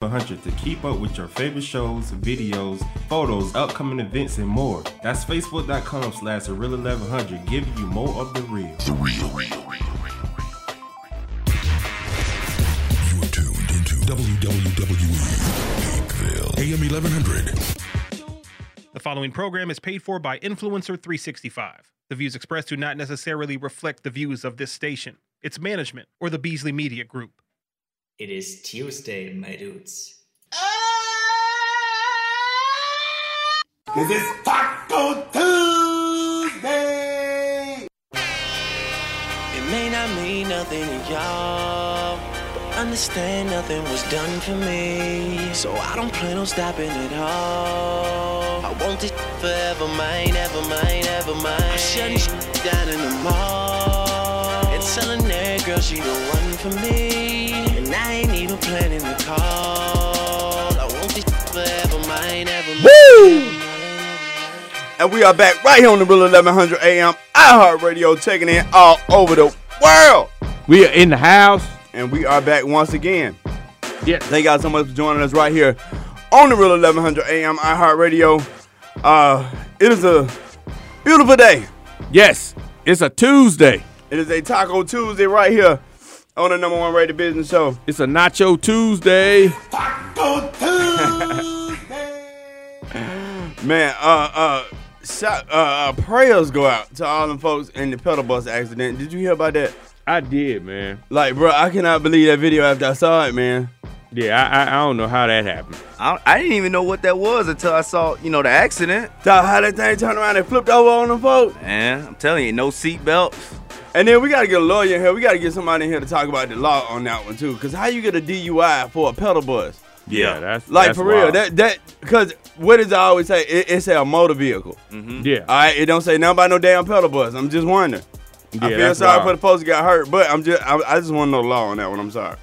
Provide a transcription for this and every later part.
100 to keep up with your favorite shows, videos, photos, upcoming events, and more. That's facebook.com slash the real 1100, giving you more of the real. The real, real, real, real, real. You are tuned into WWE Pikeville, AM 1100. The following program is paid for by Influencer 365. The views expressed do not necessarily reflect the views of this station, its management, or the Beasley Media Group. It is Tuesday, my dudes. Cause it's Taco Tuesday! It may not mean nothing to y'all, but understand nothing was done for me. So I don't plan on stopping at all. I want this forever mine, ever mine, ever mine. I'm shutting shit down in the mall and telling that girl she the one for me. And I ain't even planning the call. I want this forever mine, ever mine. Woo! And we are back right here on the Real 1100 AM iHeartRadio, taking in all over the world. We are in the house. And we are back once again. Yes. Thank y'all so much for joining us right here on the Real 1100 AM iHeartRadio. Uh, it is a beautiful day. Yes. It's a Tuesday. It is a Taco Tuesday right here on the number one rated business show. It's a Nacho Tuesday. Taco Tuesday. Man, uh, uh, shout, uh, uh, prayers go out to all them folks in the pedal bus accident. Did you hear about that? I did, man. Like, bro, I cannot believe that video after I saw it, man. Yeah, I, I, I don't know how that happened. I, I didn't even know what that was until I saw, you know, the accident. Saw how that thing turned around and flipped over on them folks. Man, I'm telling you, no seat belts. And then we gotta get a lawyer in here. We gotta get somebody in here to talk about the law on that one too. Cause how you get a DUI for a pedal bus? Yeah, that's Like that's for real, wild. that that because what does I always say? It, it say a motor vehicle. Mm-hmm. yeah, All right, it don't say nothing about no damn pedal bus. I'm just wondering. Yeah, I Yeah, feel sorry wild. for the folks that got hurt, but I'm just I, I just want to know the law on that one. I'm sorry.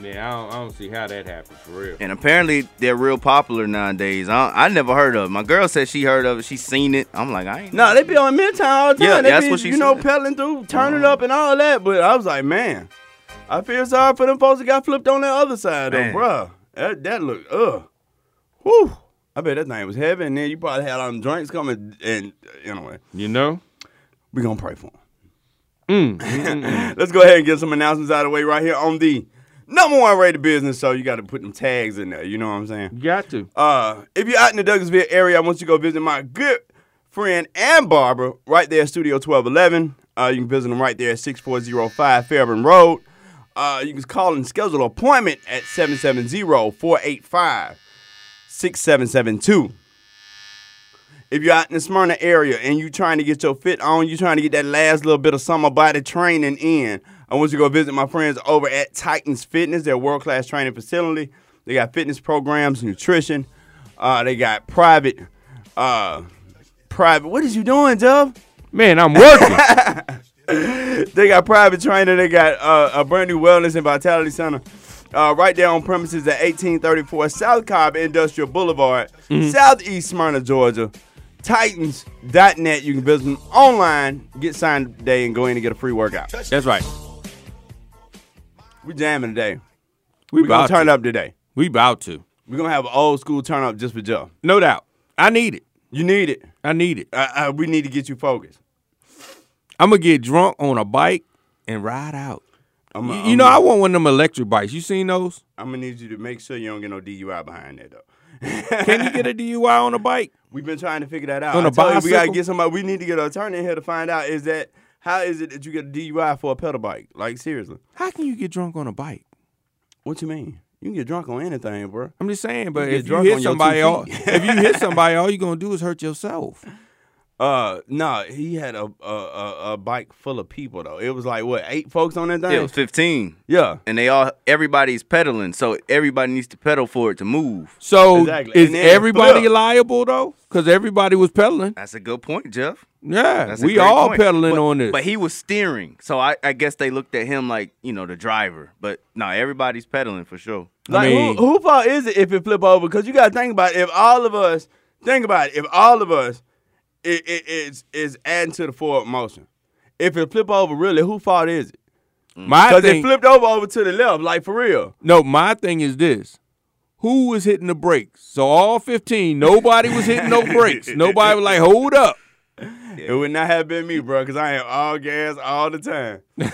Yeah. I don't, I don't see how that happened for real. And apparently they're real popular nowadays. I, I never heard of them. My girl said she heard of it. She seen it. I'm like, I ain't. No, they be on midtown all the time. Yeah, they that's be, what she you know said. pedaling through, turning up and all that. But I was like, man, I feel sorry for them folks that got flipped on the other side Man. though, bruh. That that look ugh. Whew. I bet that thing was heavy, and then you probably had all them drinks coming. And uh, anyway, You know? we gonna pray for them. Mm, mm. Let's go ahead and get some announcements out of the way right here on the number one rated business so You got to put them tags in there. You know what I'm saying? You got to. Uh, if you're out in the Douglasville area, I want you to go visit my good friend and barber right there at Studio 1211. Uh, you can visit them right there at 6405 Fairburn Road. Uh, you can call and schedule an appointment at 770-485-6772. If you're out in the Smyrna area and you're trying to get your fit on, you're trying to get that last little bit of summer body training in, I want you to go visit my friends over at Titans Fitness, their world class training facility. They got fitness programs, nutrition. Uh, they got private, uh, private. What is you doing, Dub? Man, I'm working. they got private training. They got uh, a brand new wellness and vitality center uh, right there on premises at 1834 South Cobb Industrial Boulevard, Southeast Smyrna, Georgia. Titans.net. You can visit them online, get signed today, and go in and get a free workout. That's right. We jamming today. We We're gonna turn to. up today. We about to. We're to have an old school turn up just for Joe. No doubt. I need it. You need it. I need it. Uh, uh, we need to get you focused. I'm gonna get drunk on a bike and ride out. I'm, You, you know, I want one of them electric bikes. You seen those? I'm gonna need you to make sure you don't get no DUI behind that though. Can you get a DUI on a bike? We've been trying to figure that out. On I a told you, we gotta get somebody. We need to get an attorney in here to find out is that how is it that you get a DUI for a pedal bike? Like seriously, How can you get drunk on a bike? what you mean? You can get drunk on anything, bro. I'm just saying, but You if you drunk hit somebody, all, if you hit somebody, all you're gonna do is hurt yourself. Uh, no, he had a a, a a bike full of people though. It was like what eight folks on that thing. It was 15. Yeah. And they all, everybody's pedaling. So everybody needs to pedal for it to move. So Exactly. is everybody flip. liable though? Because everybody was pedaling. That's a good point, Jeff. Yeah, That's we all point. pedaling But- on this. But he was steering. So I, I guess they looked at him like, you know, the driver. But no, everybody's pedaling for sure. Like mean- who who fault is it if it flip over? Because you gotta think about it. if all of us think about it. If all of us it, it is is adding to the forward motion. If it flip over, really, who fault is it? Mm. My Because it flipped over over to the left, like for real. no, my thing is this: who was hitting the brakes? So all fifteen, nobody was hitting no brakes. Nobody was like, hold up. It would not have been me, bro, because I am all gas all the time.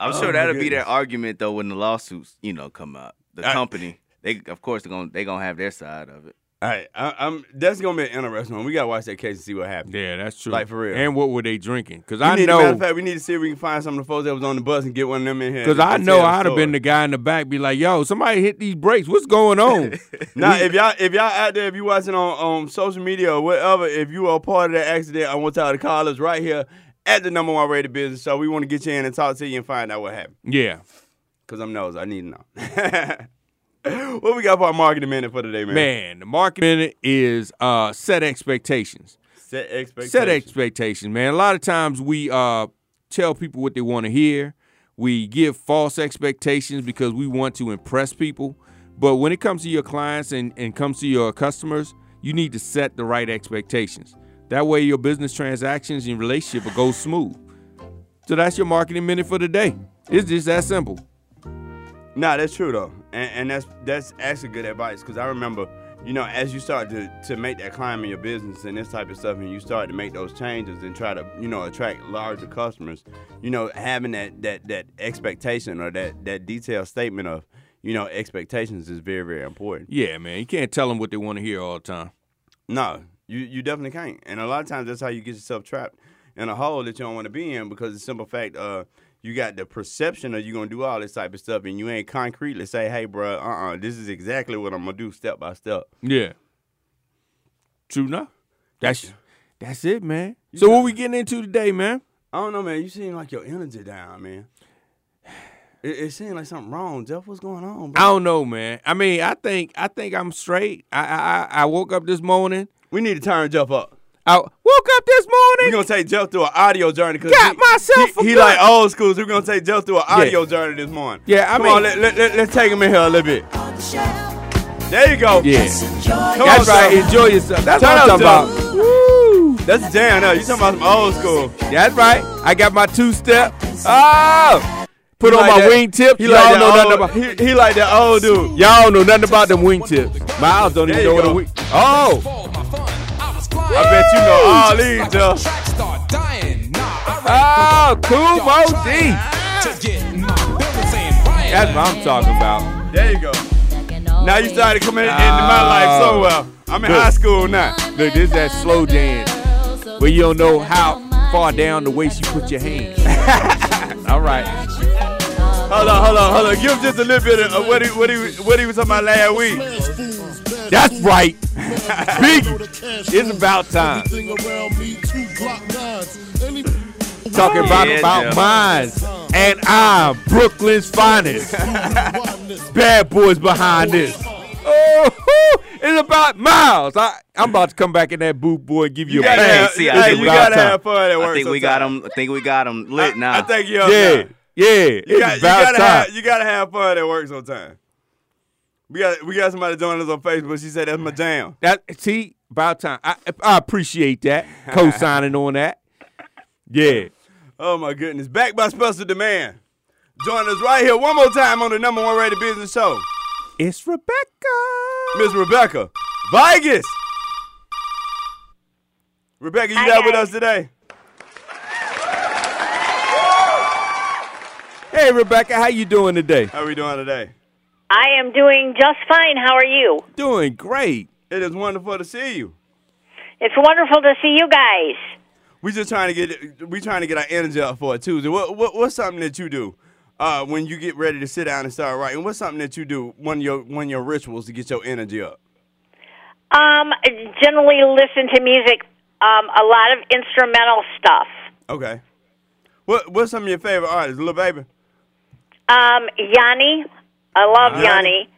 I'm Oh, sure my that'll be goodness. their argument though when the lawsuits, you know, come out. The I- company, they of course they're gonna they gonna have their side of it. All right, I, I'm. That's gonna be an interesting one. We gotta watch that case and see what happens. Yeah, that's true. Like, for real. And what were they drinking? Because I need, know. Matter of fact, we need to see if we can find some of the folks that was on the bus and get one of them in here. because I know I'd have been the guy in the back, be like, "Yo, somebody hit these brakes. What's going on?" Now, if y'all if y'all out there, if you watching on on social media or whatever, if you are a part of that accident, I want y'all to call us right here at the number one rated business show. We want to get you in and talk to you and find out what happened. yeah, Cause I'm nosy. I need to know. what we got for our marketing minute for today, man? man, the marketing minute is uh, set expectations. Set expectations. Set expectations, man. A lot of times we uh, tell people what they want to hear. We give false expectations because we want to impress people. But when it comes to your clients and, and comes to your customers, you need to set the right expectations. That way your business transactions and relationship will go smooth. So that's your marketing minute for the day. It's just that simple. Nah, that's true though, and, and that's that's actually good advice. Cause I remember, you know, as you start to to make that climb in your business and this type of stuff, and you start to make those changes and try to, you know, attract larger customers, you know, having that that that expectation or that that detailed statement of, you know, expectations is very very important. Yeah, man. You can't tell them what they want to hear all the time. No, you you definitely can't. And a lot of times that's how you get yourself trapped in a hole that you don't want to be in because the simple fact, uh, you got the perception of you're gonna do all this type of stuff and you ain't concretely say, hey, bro, uh, uh this is exactly what I'm gonna do step by step. Yeah. True enough. That's that's it, man. So what we getting into today, man? I don't know, man. You seem like your energy down, man. It, it seems like something wrong, Jeff. What's going on, I don't know, man. I mean, I think I think I'm straight. I I I- I woke up this morning. We need to turn Jeff up. I woke up this morning. We're gonna take Joe through an audio journey because Got he, myself he, he like old school. So we're gonna take Joe through an audio journey this morning. Yeah, I Come mean- on, let, let, let, let's take him in here a little bit. There you go. Yeah, Come that's on, right. Jeff. Enjoy yourself. That's Turn what I'm talking Jeff. about. Woo! That's jam now. You talking about some old school. That's right. I got my two step. Oh, ah. put He on like my that- wing tips. He Y'all like know that nothing old, about. he, he like that old dude. Y'all don't know nothing about them wing tips. Miles don't even know you what a go. wing. Oh, I bet you know all these, Jeff. oh, cool, Mo That's what I'm talking about. There you go. Now you started coming into my life so well. I'm in Good. high school now. Look, this is that slow dance where you don't know how far down the waist you put your hand. All right. Hold on, hold on, hold on. Give him just a little bit of uh, what he, what he, what he was talking about last week. That's right. Biggie. It's about time. Talking about Yeah, about Jeff. minds. And I'm Brooklyn's finest. Bad boys behind this. Oh, it's about Miles. I, I'm about to come back in that booth, boy, and give you, You a gotta, bang. have, see, I hey, think you we gotta got have fun at work. I think we got sometime. them. I think we got them lit now. I, I think you're Yeah, now. yeah. You, It's got, you gotta time. have, you gotta have fun at work sometime. We got we got somebody joining us on Facebook. She said that's my jam. That see, about time. I, I appreciate that. Co-signing on that. Yeah. Oh my goodness. Back by special demand. Join us right here one more time on the number one rated business show. It's Rebecca. Miss Rebecca Vegas. Rebecca, you Hi, there with us today? Hey Rebecca, how you doing today? How we doing today? I am doing just fine. How are you? Doing great. It is wonderful to see you. It's wonderful to see you guys. We just trying to get we trying to get our energy up for a Tuesday. What, what what's something that you do uh, when you get ready to sit down and start writing? What's something that you do one of your one your rituals to get your energy up? Um, generally listen to music. Um, a lot of instrumental stuff. Okay. What what's some of your favorite artists, little baby? Um, Yanni, I love Yanni? Yanni.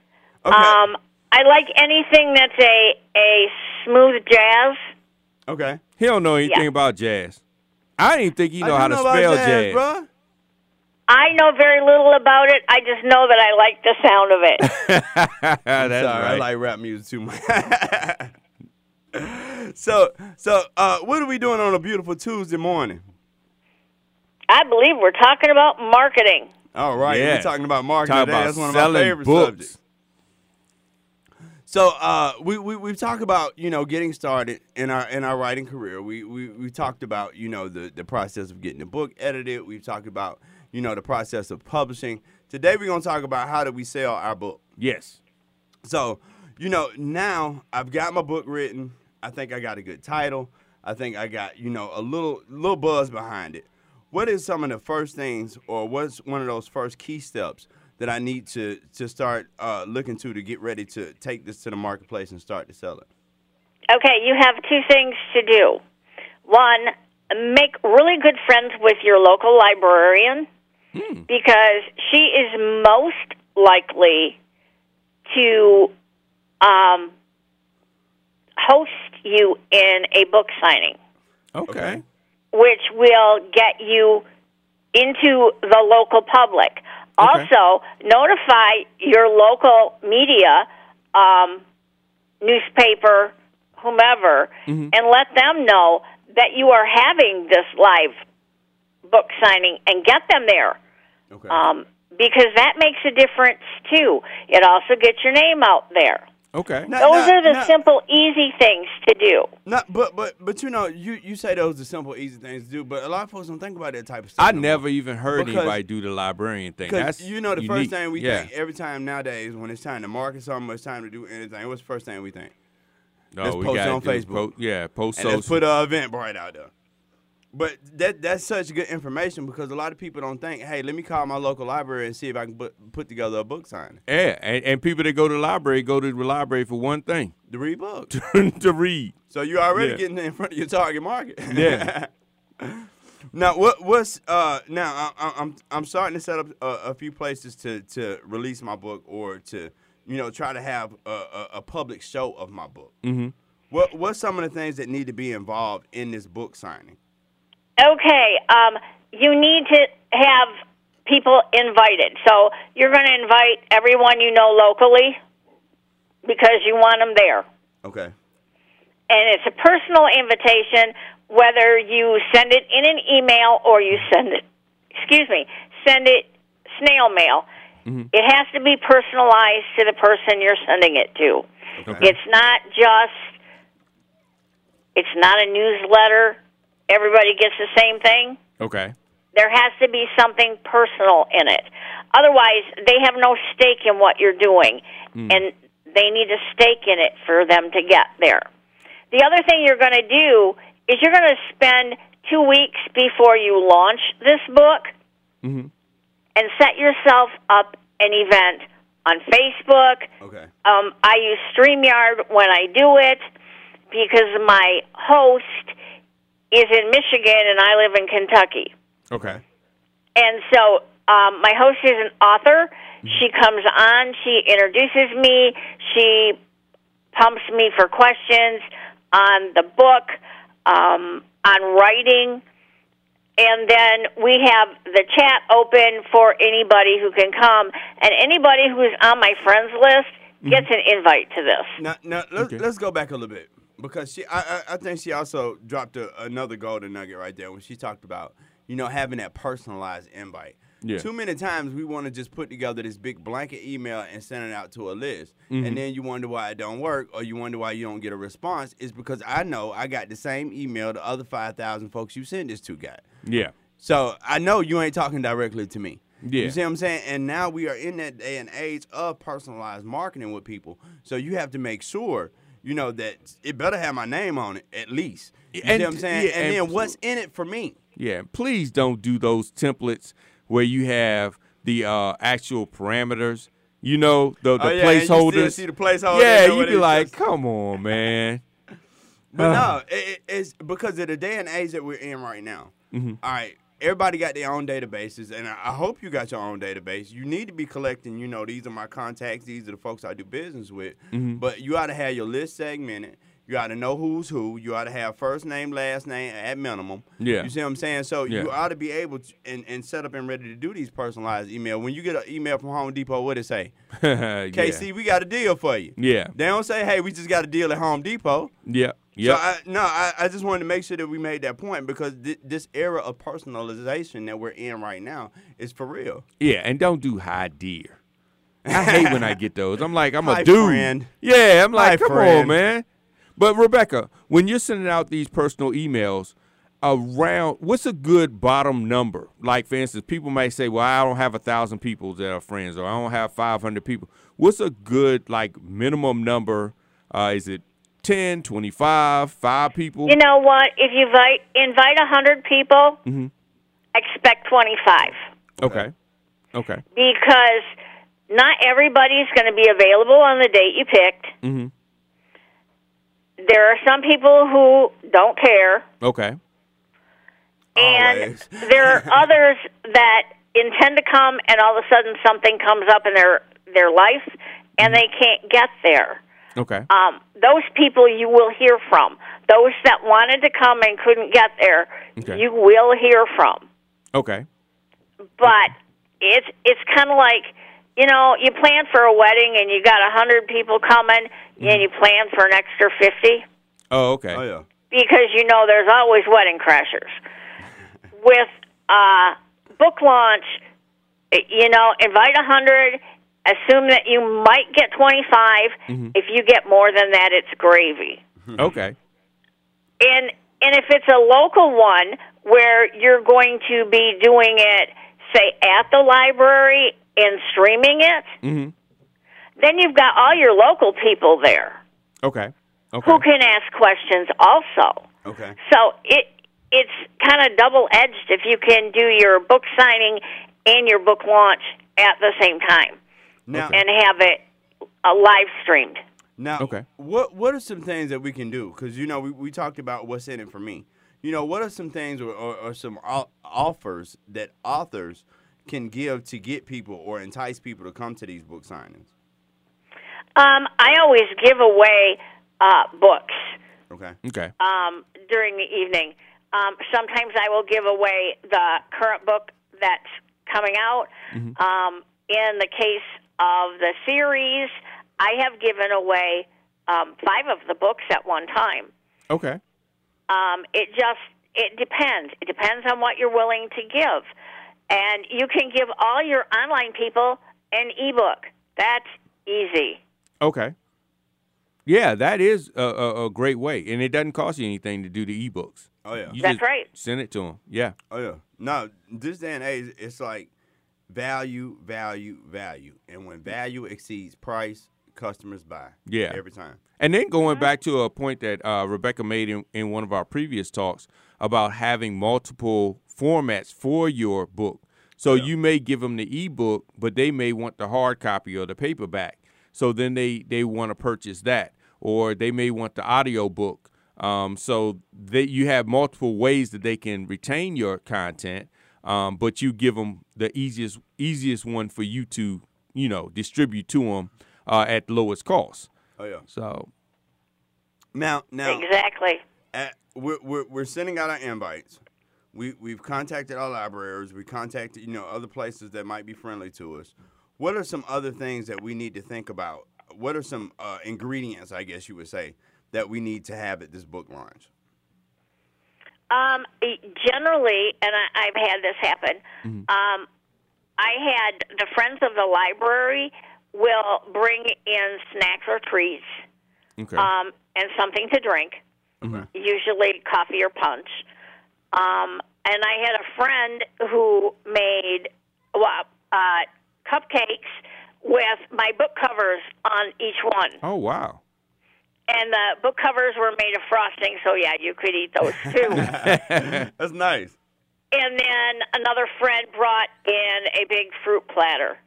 Okay. Um, I like anything that's a a smooth jazz. okay. He don't know anything Yeah. about jazz. I didn't even think he know how do to know about spell jazz, jazz. bruh. I know very little about it. I just know that I like the sound of it. That's Sorry, I like rap music too much. so so uh, what are we doing on a beautiful Tuesday morning? I believe we're talking about marketing. All right, Yeah. we're talking about marketing Talk about That's one of my favorite books. subjects. So uh, we we we've talked about you know getting started in our in our writing career. We we we talked about you know the the process of getting the book edited. We've talked about you know the process of publishing. Today we're gonna talk about how do we sell our book. Yes. So, you know, now I've got my book written. I think I got a good title. I think I got, you know, a little little buzz behind it. What is some of the first things or what's one of those first key steps that I need to to start uh, looking to to get ready to take this to the marketplace and start to sell it? Okay, you have two things to do. One, make really good friends with your local librarian because she is most likely to um, host you in a book signing, Okay. Which will get you into the local public. Also, notify your local media, um, newspaper, whomever, and let them know that you are having this live book signing and get them there Okay. um, because that makes a difference too. It also gets your name out there. Okay. Now- Those now- are the now- simple, easy things to do. No, but but but you know, you you say those are simple, easy things to do, but a lot of folks don't think about that type of stuff. I no never more. even heard Because- anybody do the librarian thing. Because That's you know the unique. first thing we yeah. think every time nowadays when it's time to market something, it's time to do anything. What's the first thing we think? No, let's we post it gotta on do- Facebook. po- yeah, post and let's social. put an Eventbrite out there. But that that's such good information because a lot of people don't think, hey, let me call my local library and see if I can put, put together a book signing yeah, and, and people that go to the library go to the library for one thing to read books. to read. so you're already Yeah. getting in front of your target market. Yeah. now what what's uh now I, I, I'm I'm starting to set up a, a few places to to release my book or to you know try to have a, a, a public show of my book. Mm-hmm. What what's some of the things that need to be involved in this book signing? Okay, um, you need to have people invited. So you're going to invite everyone you know locally because you want them there. Okay. And it's a personal invitation, whether you send it in an email or you send it, excuse me, send it snail mail. It has to be personalized to the person you're sending it to. Okay. It's not just, it's not a newsletter. Everybody gets the same thing. Okay. There has to be something personal in it. Otherwise, they have no stake in what you're doing, and they need a stake in it for them to get there. The other thing you're going to do is you're going to spend two weeks before you launch this book Mhm. and set yourself up an event on Facebook. Okay. Um, I use StreamYard when I do it because my host is in Michigan and I live in Kentucky. Okay. And so um, my host is an author. She comes on, she introduces me, she pumps me for questions on the book, um, on writing, and then we have the chat open for anybody who can come. And anybody who's on my friends list gets an invite to this. Now, now let's, Okay. let's go back a little bit because she, I, I, I think she also dropped a, another golden nugget right there when she talked about, you know, having that personalized invite. Yeah. Too many times we want to just put together this big blanket email and send it out to a list, Mm-hmm. and then you wonder why it don't work, or you wonder why you don't get a response. Is because I know I got the same email the other five thousand folks you send this to got. Yeah. So I know you ain't talking directly to me. Yeah. You see what I'm saying? And now we are in that day and age of personalized marketing with people. So you have to make sure, you know, that it better have my name on it at least. You And- see what I'm saying? yeah, and, and- then what's in it for me? Yeah, please don't do those templates where you have the uh, actual parameters. You know the the Oh, yeah, and you placeholders. see the placeholder Yeah, you be like, says. come on, man. But no, it, it- it's because of the day and age that we're in right now. Mm-hmm. All right, everybody got their own databases, and I, hope you got your own database. You need to be collecting. You know, these are my contacts. These are the folks I do business with. Mm-hmm. But you ought to have your list segmented. You ought to know who's who. You ought to have first name, last name at minimum. Yeah. You see what I'm saying? So Yeah. you ought to be able to and, and set up and ready to do these personalized email. When you get an email from Home Depot, what it say? yeah. KC, we got a deal for you. Yeah. They don't say, hey, we just got a deal at Home Depot. Yeah. Yep. So I, no, I, I just wanted to make sure that we made that point because thi- this era of personalization that we're in right now is for real. Yeah, and don't do hi dear. I hate when I get those. I'm like, I'm Hi, a dude. friend. Yeah, I'm like, Hi, come on, man. But Rebecca, when you're sending out these personal emails, around what's a good bottom number? Like for instance, people might say, "Well, I don't have a thousand people that are friends, or I don't have 500 people." What's a good like minimum number? Uh, is it 10, 25, five people? You know what? If you invite invite a hundred people, mm-hmm. expect twenty five Okay. Okay. because not everybody's going to be available on the date you picked. Mm-hmm. There are some people who don't care, Okay. and there are others that intend to come, and all of a sudden something comes up in their their life, and they can't get there. Okay. Um, those people you will hear from. Those that wanted to come and couldn't get there, Okay. you will hear from. Okay. But it's it's kind of like you know you plan for a wedding and you got a hundred people coming, and you plan for an extra fifty Oh, okay. Oh yeah. because you know there's always wedding crashers. With uh, book launch, you know, invite a hundred. Assume that you might get 25. If you get more than that, it's gravy. Okay. And and if it's a local one where you're going to be doing it, say at the library and streaming it, Mm-hmm. then you've got all your local people there Okay. Okay. who can ask questions also. Okay. So it it's kind of double edged if you can do your book signing and your book launch at the same time Now, and have it uh, live streamed. Now, Okay. what what are some things that we can do? Because you know we, we talked about what's in it for me. You know, what are some things or, or, or some o- offers that authors can give to get people or entice people to come to these book signings? Um, I always give away uh, books Okay. Okay. um, during the evening. Um, sometimes I will give away the current book that's coming out. Um, in the case of the series, I have given away um, five of the books at one time. Okay. Um, it just it depends. It depends on what you're willing to give, and you can give all your online people an ebook. That's easy. Okay. Yeah, that is a, a, a great way, and it doesn't cost you anything to do the ebooks. Oh yeah. You That's just right. Send it to them. Yeah. Oh yeah. No, this day and age, it's like value, value, value, and when value exceeds price, customers buy. Yeah. Every time. And then going back to a point that uh, Rebecca made in, in one of our previous talks about having multiple formats for your book. So you may give them the ebook, but they may want the hard copy or the paperback. So then they, they want to purchase that, or they may want the audio book. Um, so that you have multiple ways that they can retain your content, um, but you give them the easiest easiest one for you to you know distribute to them uh, at the lowest cost. Oh yeah. So Now, now, Exactly. at, we're, we're, we're sending out our invites. We we've contacted our libraries. We contacted you know other places that might be friendly to us. What are some other things that we need to think about? What are some uh, ingredients, I guess you would say, that we need to have at this book launch? Um, generally, and I, I've had this happen. Um, I had the friends of the library will bring in snacks or treats, okay. um, and something to drink. Usually, coffee or punch. Um, and I had a friend who made well, uh, cupcakes with my book covers on each one. oh wow. And the book covers were made of frosting, so yeah, you could eat those too. That's nice. And then another friend brought in a big fruit platter.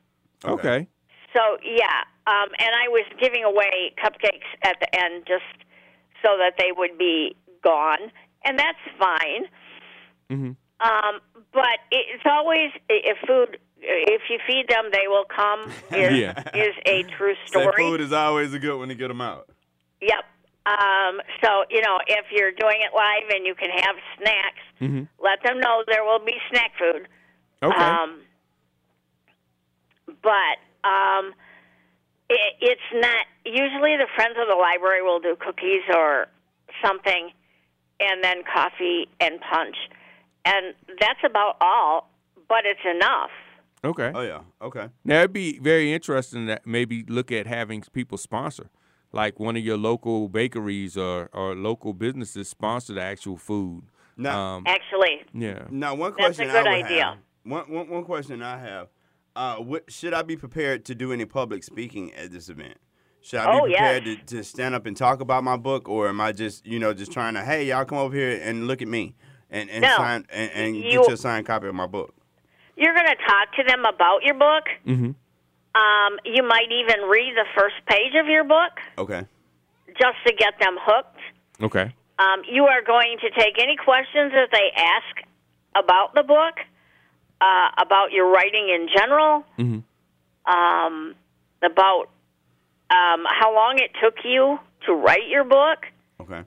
Okay. So yeah, um, and I was giving away cupcakes at the end just so that they would be gone, and that's fine. Mhm. Um, but it's always if food. If you feed them, they will come. Is Yeah. is a true That story. food is always a good one to get them out. Yep. Um, so you know, if you're doing it live and you can have snacks, Mhm. let them know there will be snack food. Okay. Um, but um, it, it's not. Usually, the friends of the library will do cookies or something, and then coffee and punch, and that's about all. But it's enough. Okay. Oh yeah. Okay. Now it'd be very interesting that maybe look at having people sponsor, like one of your local bakeries or, or local businesses sponsor the actual food. Now, Um, Actually, yeah. now one question That's a good I would idea. have. One, one, one question I have. Uh, what, should I be prepared to do any public speaking at this event? Should I Oh, be yes. prepared to, to stand up and talk about my book, or am I just, you know, just trying to, hey, y'all come over here and look at me and, and No. sign and, and You- get your signed copy of my book? you're going to talk to them about your book. Mm-hmm. Um, you might even read the first page of your book Okay. just to get them hooked. Okay. Um, you are going to take any questions that they ask about the book, uh, about your writing in general, Mm-hmm. um, about um, how long it took you to write your book. Okay.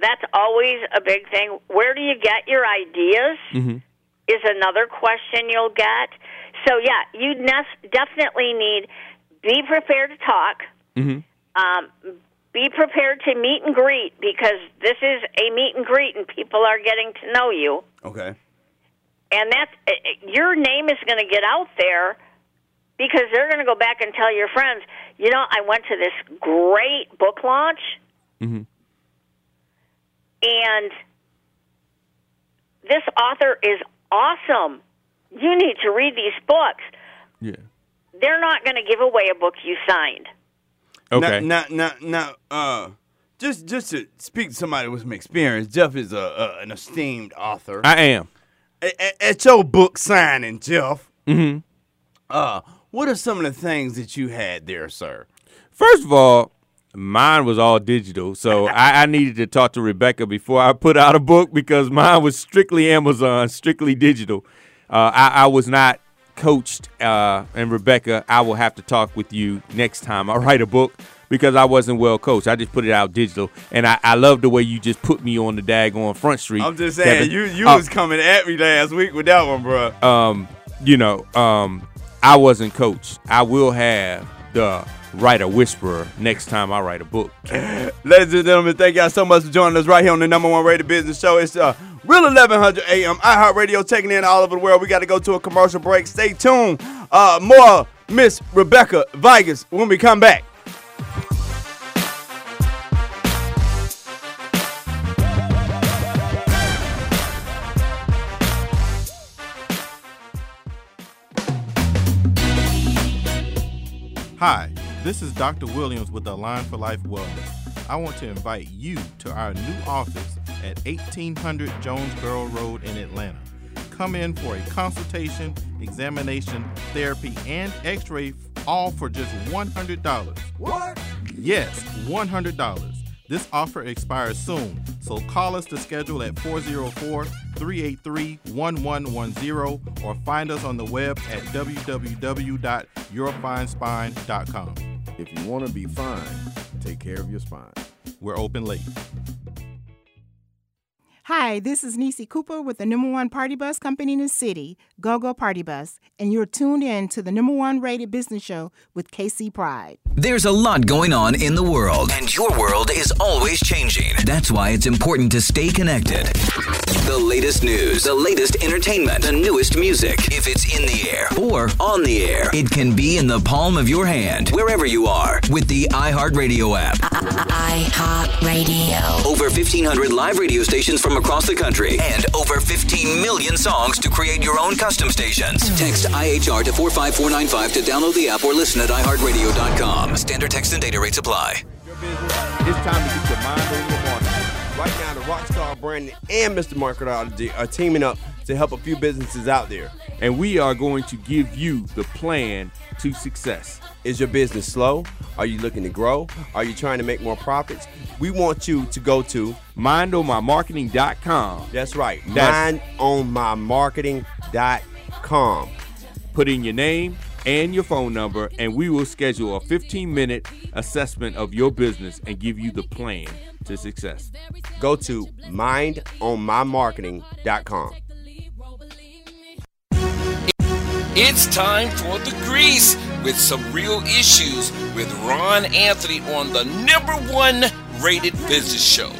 That's always a big thing. Where do you get your ideas? Mm-hmm. Is another question you'll get. So yeah, you nes- definitely need be prepared to talk. Mm-hmm. Um, be prepared to meet and greet because this is a meet and greet and people are getting to know you. Okay. And that's eh, eh, your name is going to get out there because they're going to go back and tell your friends, you know, I went to this great book launch Mm-hmm. and this author is awesome. You need to read these books. Yeah. They're not going to give away a book you signed. Okay. Now, now, now, now, uh, just just to speak to somebody with some experience, Jeff is a, a an esteemed author. I am. At, at- at your book signing, Jeff, Mm-hmm. uh, what are some of the things that you had there, sir? First of all, mine was all digital, so I, I needed to talk to Rebecca before I put out a book because mine was strictly Amazon, strictly digital. Uh, I, I was not coached, uh, and Rebecca, I will have to talk with you next time I write a book because I wasn't well coached. I just put it out digital, and I, I love the way you just put me on the daggone front street. I'm just saying, Kevin. you you Uh, was coming at me last week with that one, bro. um, you know, um, I wasn't coached. I will have the writer whisperer next time I write a book. Ladies and gentlemen, thank y'all so much for joining us right here on the number one rated business show. It's uh, Real 1100 AM, iHeartRadio, taking in all over the world. We got to go to a commercial break. Stay tuned. Uh, more Miss Rebecca Vigas when we come back. Hi, this is Dr. Williams with Align for Life Wellness. I want to invite you to our new office at 1800 Jonesboro Road in Atlanta. Come in for a consultation, examination, therapy, and x ray, all for just $100. What? Yes, $100. This offer expires soon, so call us to schedule at 404 383 1110 or find us on the web at www.yourfinespine.com. If you want to be fine, take care of your spine. We're open late. Hi, this is Nisi Cooper with the number one party bus company in the city, Go Go Party Bus, and you're tuned in to the number one rated business show with KC Pride. There's a lot going on in the world, and your world is always changing. That's why it's important to stay connected. The latest news, the latest entertainment, the newest music. If it's in the air or on the air, it can be in the palm of your hand, wherever you are, with the iHeartRadio app. iHeartRadio. Over 1,500 live radio stations from across the country, and over 15 million songs to create your own custom stations. Text IHR to 45495 to download the app or listen at iHeartRadio.com. Standard text and data rates apply. It's time to get your mind on your marketing. Right now, the Rockstar Brandon and Mr. Marketology are teaming up to help a few businesses out there. And we are going to give you the plan to success. Is your business slow? Are you looking to grow? Are you trying to make more profits? We want you to go to mindonmymarketing.com. That's right. That's- mindonmymarketing.com. Put in your name and your phone number, and we will schedule a 15 minute assessment of your business and give you the plan to success. Go to mindonmymarketing.com. It's time for the grease with some real issues with Ron Anthony on the number one rated business show.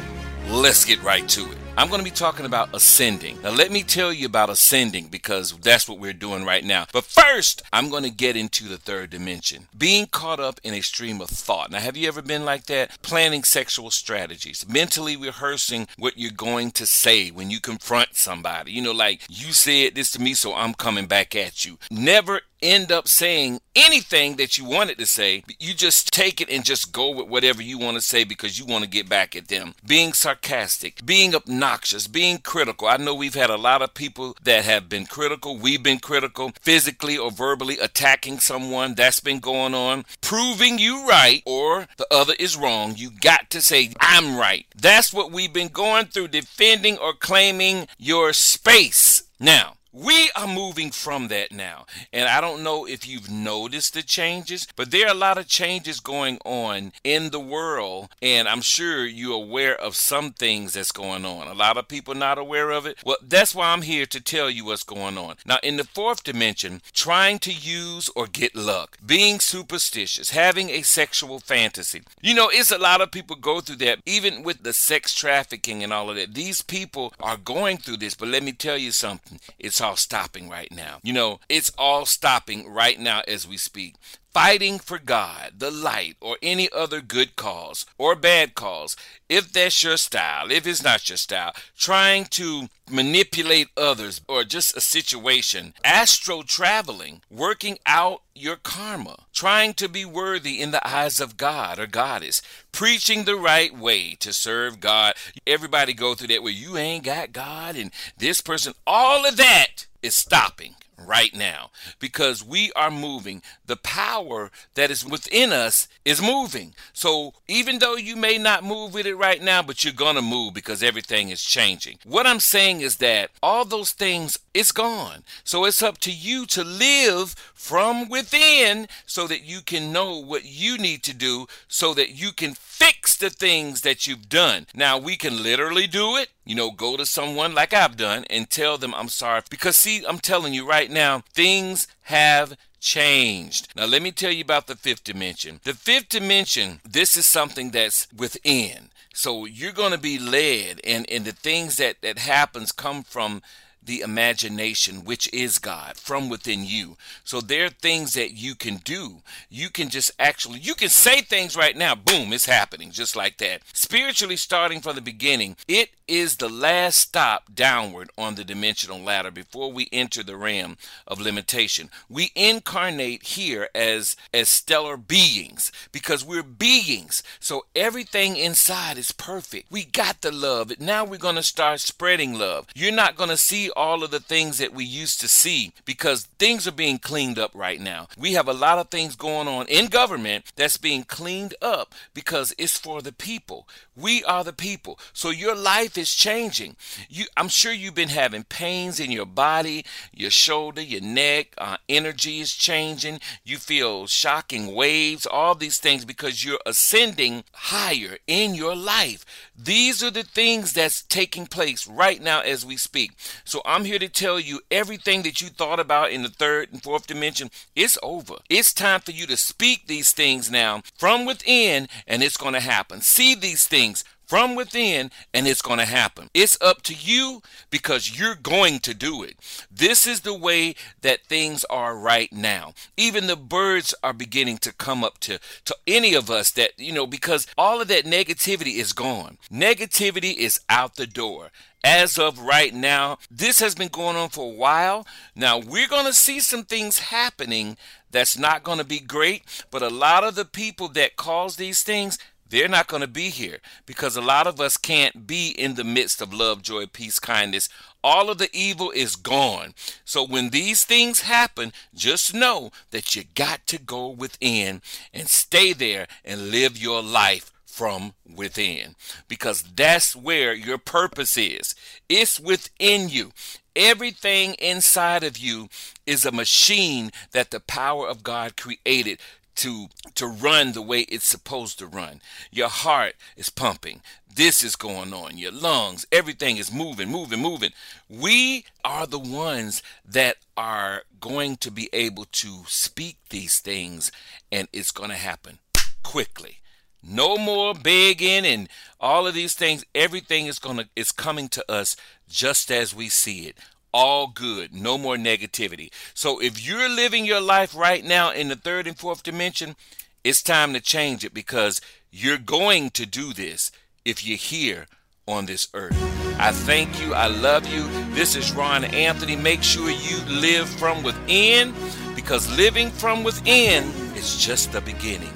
let's get right to it. I'm going to be talking about ascending. Now, let me tell you about ascending because that's what we're doing right now. But first, I'm going to get into the third dimension being caught up in a stream of thought. Now, have you ever been like that? Planning sexual strategies, mentally rehearsing what you're going to say when you confront somebody. You know, like, you said this to me, so I'm coming back at you. Never end up saying anything that you wanted to say. You just take it and just go with whatever you want to say because you want to get back at them. Being sarcastic, being obnoxious, being critical. I know we've had a lot of people that have been critical. We've been critical, physically or verbally attacking someone. That's been going on. Proving you right or the other is wrong. You got to say, I'm right. That's what we've been going through, defending or claiming your space. Now, we are moving from that now. And I don't know if you've noticed the changes, but there are a lot of changes going on in the world. And I'm sure you're aware of some things that's going on. A lot of people not aware of it. Well, that's why I'm here to tell you what's going on. Now, in the fourth dimension, trying to use or get luck, being superstitious, having a sexual fantasy. You know, it's a lot of people go through that, even with the sex trafficking and all of that. These people are going through this, but let me tell you something. It's all stopping right now. You know, it's all stopping right now as we speak. Fighting for God, the light, or any other good cause or bad cause, if that's your style, if it's not your style, trying to manipulate others or just a situation, astral traveling, working out your karma, trying to be worthy in the eyes of God or goddess, preaching the right way to serve God. Everybody go through that where you ain't got God and this person, all of that is stopping right now because we are moving. The power that is within us is moving. So even though you may not move with it right now, but you're going to move because everything is changing. What I'm saying is that all those things, it's gone. So it's up to you to live from within so that you can know what you need to do so that you can fix the things that you've done. Now, we can literally do it. You know, go to someone like I've done and tell them I'm sorry. Because, see, I'm telling you right now, things have changed. Now, let me tell you about the fifth dimension. The fifth dimension, this is something that's within. So you're going to be led, and, and the things that, that happens come from the imagination, which is God, from within you. So there are things that you can do. You can just actually, you can say things right now, boom, it's happening, just like that. Spiritually, starting from the beginning, it is the last stop downward on the dimensional ladder before we enter the realm of limitation. We incarnate here as as stellar beings because we're beings. So everything inside is perfect. We got the love. Now we're going to start spreading love. You're not going to see all of the things that we used to see because things are being cleaned up right now. We have a lot of things going on in government that's being cleaned up because it's for the people. We are the people. So your life is changing. You, I'm sure you've been having pains in your body, your shoulder, your neck. Uh, energy is changing. You feel shocking waves, all these things because you're ascending higher in your life. These are the things that's taking place right now as we speak. So I'm here to tell you everything that you thought about in the third and fourth dimension, it's over. It's time for you to speak these things now from within, and it's going to happen. See these things from within and it's going to happen. It's up to you because you're going to do it. This is the way that things are right now. Even the birds are beginning to come up to to any of us that, you know, because all of that negativity is gone. Negativity is out the door as of right now. This has been going on for a while. Now, we're going to see some things happening that's not going to be great, but a lot of the people that cause these things they're not going to be here because a lot of us can't be in the midst of love, joy, peace, kindness. All of the evil is gone. So when these things happen, just know that you got to go within and stay there and live your life from within because that's where your purpose is. It's within you. Everything inside of you is a machine that the power of God created to to run the way it's supposed to run. Your heart is pumping. This is going on. Your lungs, everything is moving, moving, moving. We are the ones that are going to be able to speak these things and it's going to happen quickly. No more begging and all of these things. Everything is gonna is coming to us just as we see it. All good. No more negativity. So if you're living your life right now in the third and fourth dimension, it's time to change it because you're going to do this if you're here on this earth. I thank you. I love you. This is Ron Anthony. Make sure you live from within because living from within is just the beginning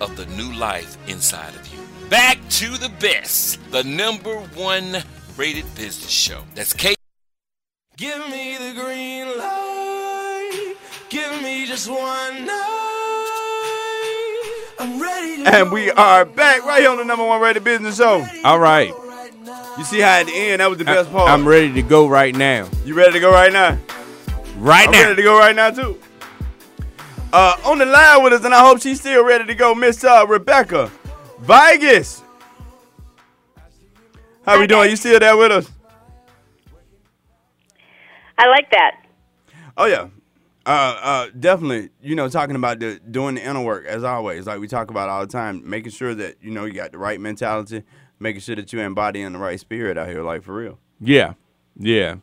of the new life inside of you. Back to the best, the number one rated business show. That's K. Give me the green light. Give me just one night. I'm ready to And we are back right here on the number one rated business show. All right. You see how at the end that was the best part. I'm ready to go right now. You ready to go right now? Right I'm now. ready to go right now too. Uh, on the line with us, and I hope she's still ready to go, Miss uh, Rebecca Vigus. How we doing? You still there with us? I like that. Oh yeah, uh, uh, definitely. You know, talking about the doing the inner work as always, like we talk about all the time, making sure that you know you got the right mentality, making sure that you're embodying the right spirit out here, like for real. Yeah. Yeah.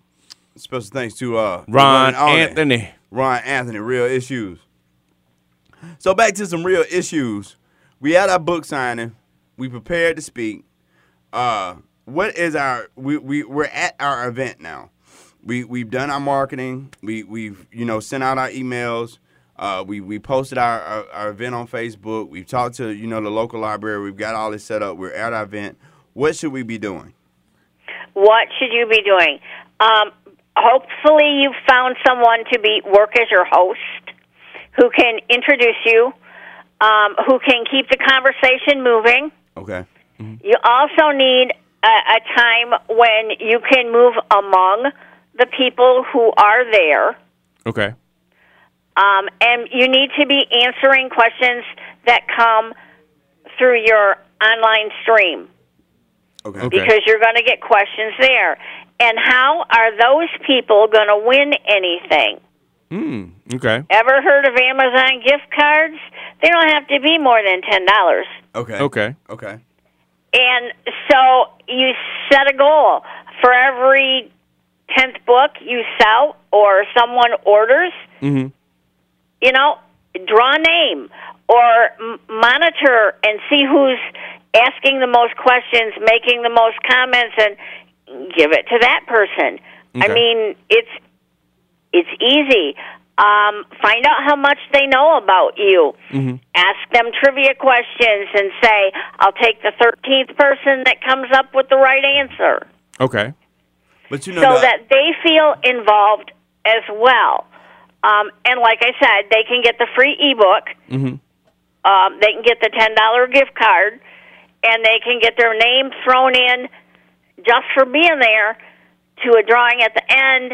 Special thanks to uh, Ron. Anthony. Ron Anthony, real issues. So back to some real issues. We had our book signing. We prepared to speak. Uh, what is our we we we're at our event now. We we've done our marketing. We we've you know sent out our emails. Uh, we we posted our, our our event on Facebook. We've talked to you know the local library. We've got all this set up. We're at our event. What should we be doing? What should you be doing? Um, hopefully, you've found someone to be work as your host, who can introduce you, um, who can keep the conversation moving. Okay. You also need a, a time when you can move among the people who are there. Okay. Um, and you need to be answering questions that come through your online stream Okay. because you're going to get questions there. And how are those people going to win anything? Hmm. Okay. Ever heard of Amazon gift cards? They don't have to be more than ten dollars. Okay. Okay. Okay. And so you set a goal for every tenth book you sell or someone orders. Mm-hmm. you know, draw a name or m- monitor and see who's asking the most questions, making the most comments, and give it to that person. I mean, it's it's easy. Um, find out how much they know about you. Mm-hmm. Ask them trivia questions and say, "I'll take the thirteenth person that comes up with the right answer." Okay. But you know so the- that they feel involved as well. Um, and like I said, they can get the free ebook. Mm-hmm. Um, they can get the ten dollar gift card, and they can get their name thrown in just for being there to a drawing at the end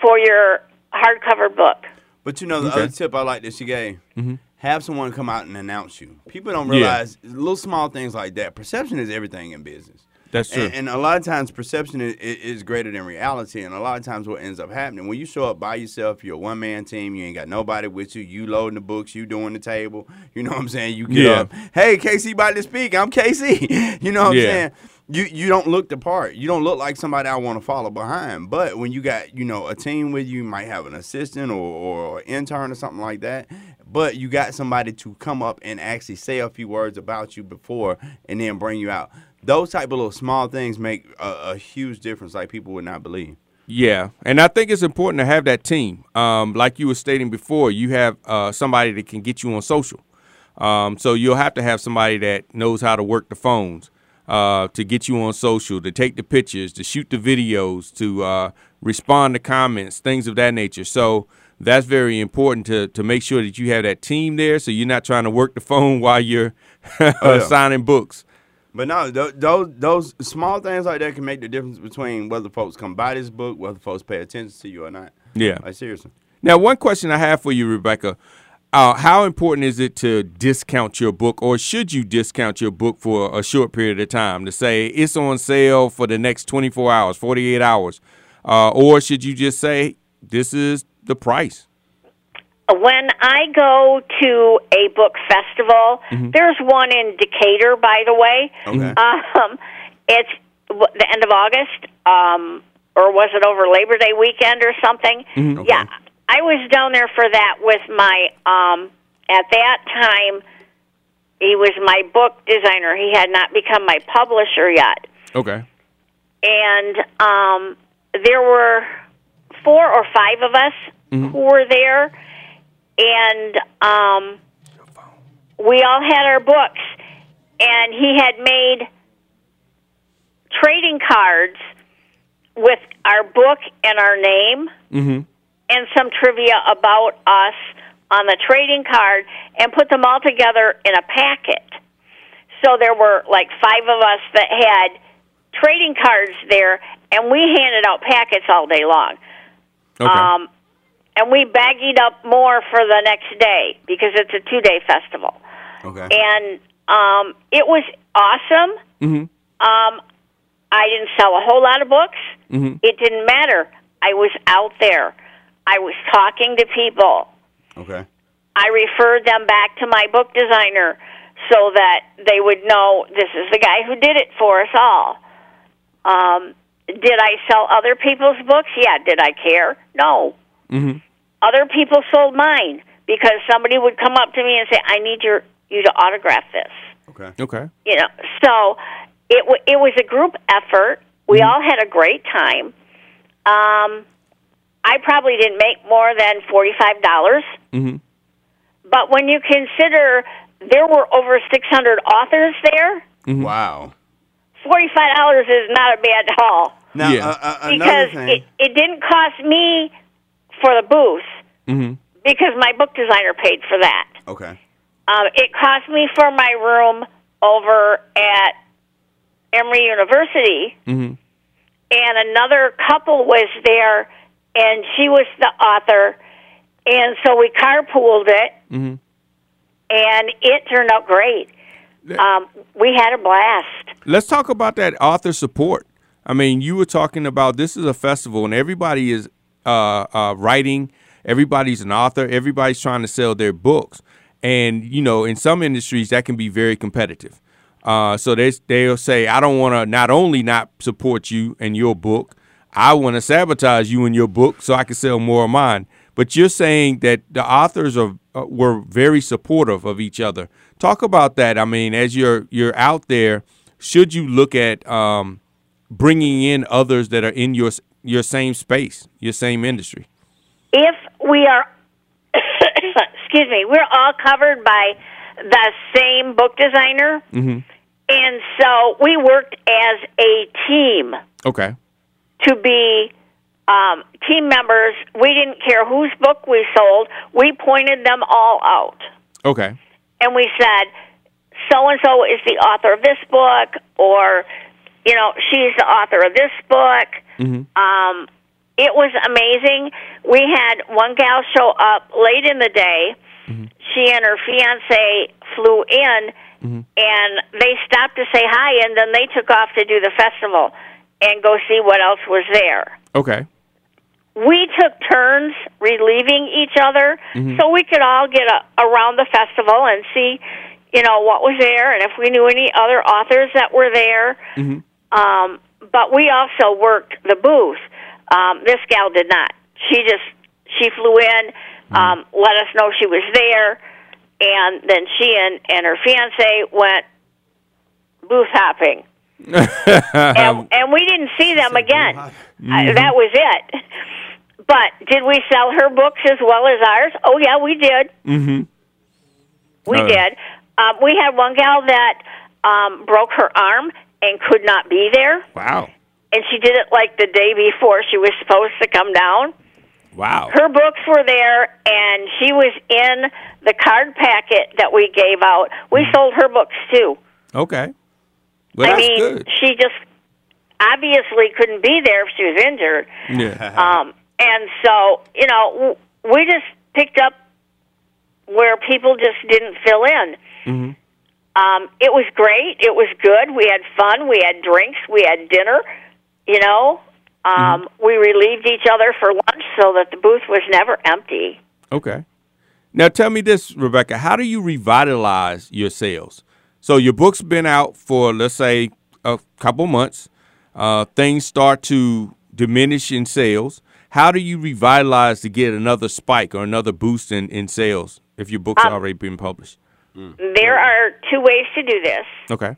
for your hardcover book. But you know the Okay. other tip I like that she gave. Mhm. Have someone come out and announce you. People don't Yeah. realize little small things like that. Perception is everything in business. That's true. And, and a lot of times perception is, is greater than reality. And a lot of times what ends up happening when you show up by yourself, you're a one man team. You ain't got nobody with you. You loading the books. You doing the table. You know what I'm saying? You get Yeah. up. Hey, KC about to speak. I'm KC. you know what I'm Yeah. saying? You you don't look the part. You don't look like somebody I want to follow behind. But when you got you know a team with you, you might have an assistant or, or an intern or something like that. But you got somebody to come up and actually say a few words about you before and then bring you out. Those type of little small things make a, a huge difference, like people would not believe. Yeah, and I think it's important to have that team. Um, like you were stating before, you have uh, somebody that can get you on social. Um, so you'll have to have somebody that knows how to work the phones uh, to get you on social, to take the pictures, to shoot the videos, to uh, respond to comments, things of that nature. So that's very important to to make sure that you have that team there, so you're not trying to work the phone while you're Oh, yeah. signing books. But no, th- those those small things like that can make the difference between whether folks come buy this book, whether folks pay attention to you or not. Yeah. Like seriously. Now, one question I have for you, Rebecca. Uh, how important is it to discount your book, or should you discount your book for a short period of time to say it's on sale for the next 24 hours, 48 hours? Uh, or should you just say, this is the price? When I go to a book festival, Mm-hmm. there's one in Decatur, by the way. Okay. Um, it's the end of August, um, or was it over Labor Day weekend or something? Mhm. Okay. Yeah, I was down there for that with my. Um, at that time, he was my book designer. He had not become my publisher yet Okay. and um, there were four or five of us Mhm. who were there, and um, we all had our books, and he had made trading cards with our book and our name Mm-hmm. and some trivia about us on the trading card and put them all together in a packet. So there were like five of us that had trading cards there, and we handed out packets all day long. Okay. Um, and we baggied up more for the next day because it's a two day festival. Okay. And um, it was awesome. Mm-hmm. Um, I didn't sell a whole lot of books. Mm-hmm. It didn't matter. I was out there. I was talking to people. Okay. I referred them back to my book designer so that they would know this is the guy who did it for us all. Um, did I sell other people's books? Yeah. Did I care? No. Mm-hmm. Other people sold mine because somebody would come up to me and say, "I need your you to autograph this." Okay. Okay. You know, so it w- it was a group effort. We all had a great time. Um, I probably didn't make more than forty five dollars. Mm-hmm. But when you consider there were over 600 authors there, Mm-hmm. Wow. $45 is not a bad haul. Now, Yeah. uh, uh, another Because thing. it, it didn't cost me for the booth Mm-hmm. because my book designer paid for that. okay. Um, it cost me for my room over at Emory University, Mm-hmm. and another couple was there, and she was the author, and so we carpooled it, Mm-hmm. and it turned out great. Um, we had a blast. Let's talk about that author support. I mean, you were talking about this is a festival, and everybody is uh, uh, writing. Everybody's an author. Everybody's trying to sell their books, and you know, in some industries that can be very competitive. Uh, so they they'll say, "I don't want to not only not support you and your book, I want to sabotage you and your book so I can sell more of mine." But you're saying that the authors are uh, were very supportive of each other. Talk about that. I mean, as you're you're out there, should you look at um, bringing in others that are in your your same space, your same industry? If we are, excuse me, we're all covered by the same book designer, Mm-hmm. and so we worked as a team Okay. to be um, team members. We didn't care whose book we sold. We pointed them all out, Okay. and we said, "So and so is the author of this book," or, you know, she's the author of this book. Mm-hmm. Um, it was amazing. We had one gal show up late in the day. She and her fiance flew in, and they stopped to say hi, and then they took off to do the festival and go see what else was there. Okay. We took turns relieving each other Mhm. so we could all get a, around the festival and see, you know, what was there and if we knew any other authors that were there. Mm-hmm. Um, but we also worked the booth. Um, this gal did not. She just she flew in, um, let us know she was there, and then she and, and her fiance went booth hopping, and, and we didn't see them again. Uh, that was it. But did we sell her books as well as ours? Oh yeah, we did. Mm-hmm. We Oh. did. Um, we had one gal that um, broke her arm and could not be there, Wow. and she did it like the day before she was supposed to come down. Wow. Her books were there, and she was in the card packet that we gave out. We sold her books too. Okay. Well, I that's mean, good. she just obviously couldn't be there if she was injured. Yeah. Um, and so, you know, we just picked up where people just didn't fill in. mm-hmm. Um, it was great. It was good. We had fun. We had drinks. We had dinner. You know, um, we relieved each other for lunch so that the booth was never empty. Okay. Now, tell me this, Rebecca. How do you revitalize your sales? So your book's been out for let's say a couple months. Uh, things start to diminish in sales. How do you revitalize to get another spike or another boost in, in sales if your book's Um, already been published? There are two ways to do this. Okay.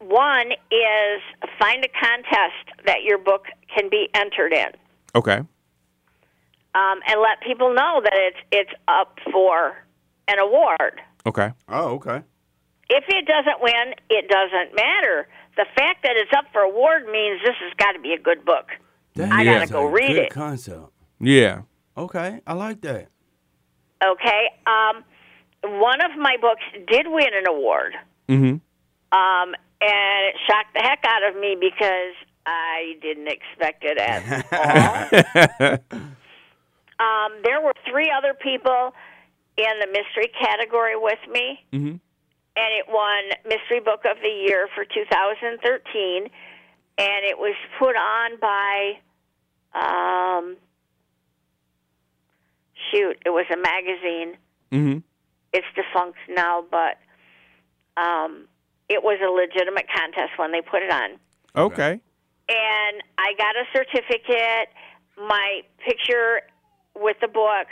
One is find a contest that your book can be entered in, Okay. um, and let people know that it's it's up for an award. Okay. Oh, okay. If it doesn't win, it doesn't matter. The fact that it's up for award means this has got to be a good book. I gotta go a read good it. Concept. Yeah. Okay, I like that. Okay. Um, one of my books did win an award, Mm-hmm. um, and it shocked the heck out of me because I didn't expect it at all. Um, there were three other people in the mystery category with me, mm-hmm. and it won Mystery Book of the Year for 2013, and it was put on by, um, shoot, it was a magazine. Mm-hmm. It's defunct now, but um, it was a legitimate contest when they put it on. Okay. And I got a certificate. My picture with the book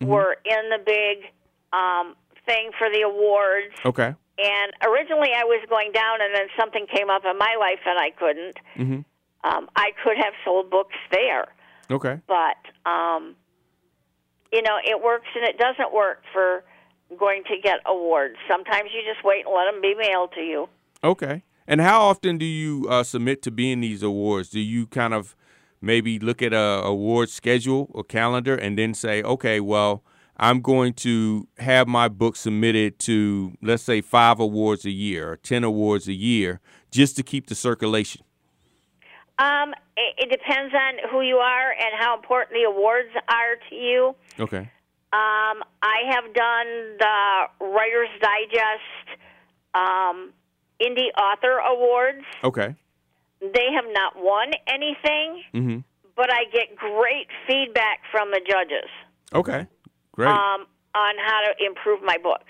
were in the big um, thing for the awards. Okay. And originally I was going down, and then something came up in my life, and I couldn't. Mm-hmm. Um, I could have sold books there, Okay. but um, you know, it works and it doesn't work for going to get awards. Sometimes you just wait and let them be mailed to you. Okay. And how often do you uh, submit to be in these awards? Do you kind of maybe look at a award schedule or calendar and then say, okay, well, I'm going to have my book submitted to, let's say, five awards a year or 10 awards a year just to keep the circulation? Um, it, it depends on who you are and how important the awards are to you. Okay. Um, I have done the Writer's Digest um, Indie Author Awards. Okay. They have not won anything, Mm-hmm. but I get great feedback from the judges Okay. Great. um, on how to improve my books.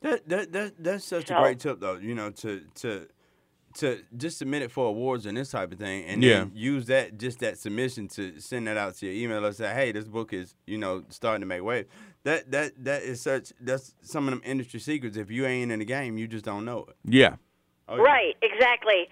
That that that that's such So- a great tip though. You know, to to to just submit it for awards and this type of thing, and Yeah. then use that just that submission to send that out to your email and say, hey, this book is you know starting to make waves. That that that is such that's some of them industry secrets. If you ain't in the game, you just don't know it. yeah. Oh, yeah. Right, exactly.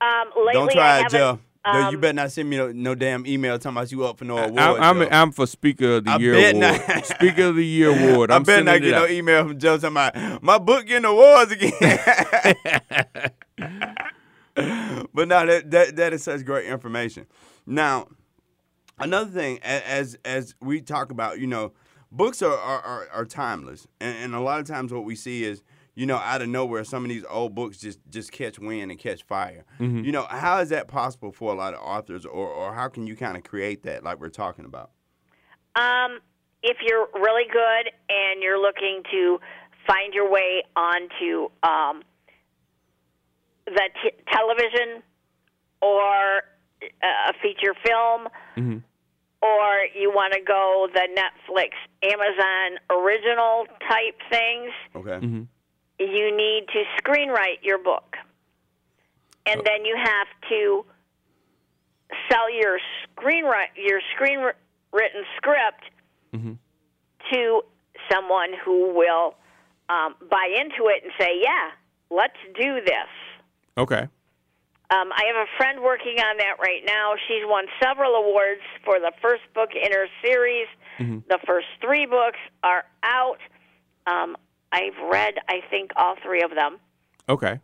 Um, lately, Don't I try it, haven't, Joe. Though you um, better not send me no, no damn email talking about you up for no award. I, I'm, I'm for Speaker of the I Year bet award. not. Speaker of the Year award. I I'm better not get no email from Joe talking about my book getting awards again. but no, that, that that is such great information. Now, another thing, as as we talk about, you know, books are are, are, are timeless, and, and a lot of times what we see is, you know, out of nowhere, some of these old books just just catch wind and catch fire. Mhm. You know, how is that possible for a lot of authors, or or how can you kind of create that, like we're talking about? Um, if you're really good and you're looking to find your way onto um, the t- television or uh, a feature film, Mm-hmm. or you want to go the Netflix, Amazon original type things, Okay. Mm-hmm. you need to screenwrite your book. And then you have to sell your screenwrite your screenwritten script Mm-hmm. to someone who will um, buy into it and say, "Yeah, let's do this." Okay. Um, I have a friend working on that right now. She's won several awards for the first book in her series. Mm-hmm. The first three books are out. Um, I've read, I think, all three of them. Okay.